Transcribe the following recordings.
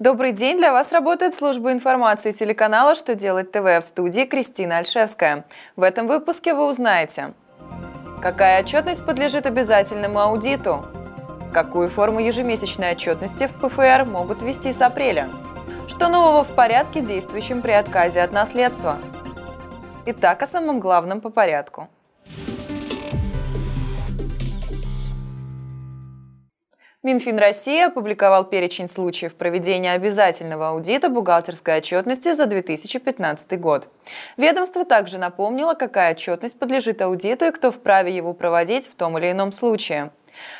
Добрый день! Для вас работает служба информации телеканала «Что делать ТВ» в студии Кристина Альшевская. В этом выпуске вы узнаете, какая отчетность подлежит обязательному аудиту, какую форму ежемесячной отчетности в ПФР могут ввести с апреля, что нового в порядке, действующем при отказе от наследства. Итак, о самом главном по порядку – Минфин России опубликовал перечень случаев проведения обязательного аудита бухгалтерской отчетности за 2015 год. Ведомство также напомнило, какая отчетность подлежит аудиту и кто вправе его проводить в том или ином случае.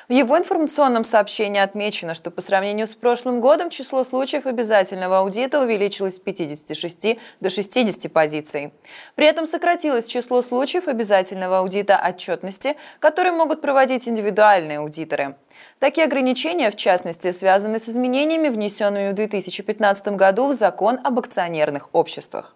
В его информационном сообщении отмечено, что по сравнению с прошлым годом число случаев обязательного аудита увеличилось с 56 до 60 позиций. При этом сократилось число случаев обязательного аудита отчетности, которые могут проводить индивидуальные аудиторы. Такие ограничения, в частности, связаны с изменениями, внесенными в 2015 году в закон об акционерных обществах.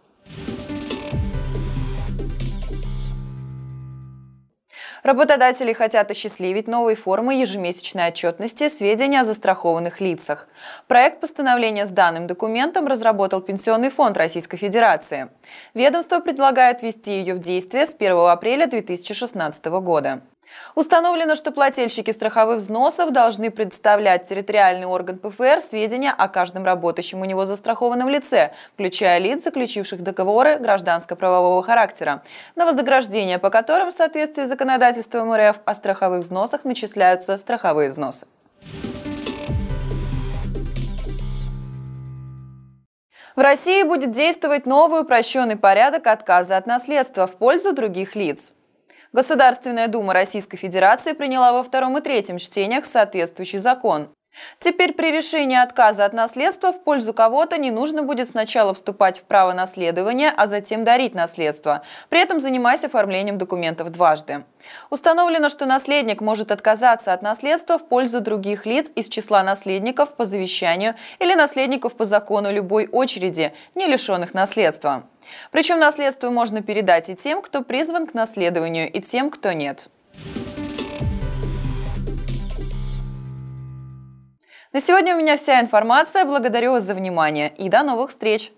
Работодатели хотят осчастливить новой формой ежемесячной отчетности сведения о застрахованных лицах. Проект постановления с данным документом разработал Пенсионный фонд Российской Федерации. Ведомство предлагает ввести ее в действие с 1 апреля 2016 года. Установлено, что плательщики страховых взносов должны представлять территориальный орган ПФР сведения о каждом работающем у него застрахованном лице, включая лиц, заключивших договоры гражданско-правового характера, на вознаграждение по которым в соответствии с законодательством РФ о страховых взносах начисляются страховые взносы. В России будет действовать новый упрощенный порядок отказа от наследства в пользу других лиц. Государственная дума Российской Федерации приняла во втором и третьем чтениях соответствующий закон. Теперь при решении отказа от наследства в пользу кого-то не нужно будет сначала вступать в право наследования, а затем дарить наследство, при этом занимаясь оформлением документов дважды. Установлено, что наследник может отказаться от наследства в пользу других лиц из числа наследников по завещанию или наследников по закону любой очереди, не лишенных наследства. Причем наследство можно передать и тем, кто призван к наследованию, и тем, кто нет. На сегодня у меня вся информация. Благодарю вас за внимание и до новых встреч!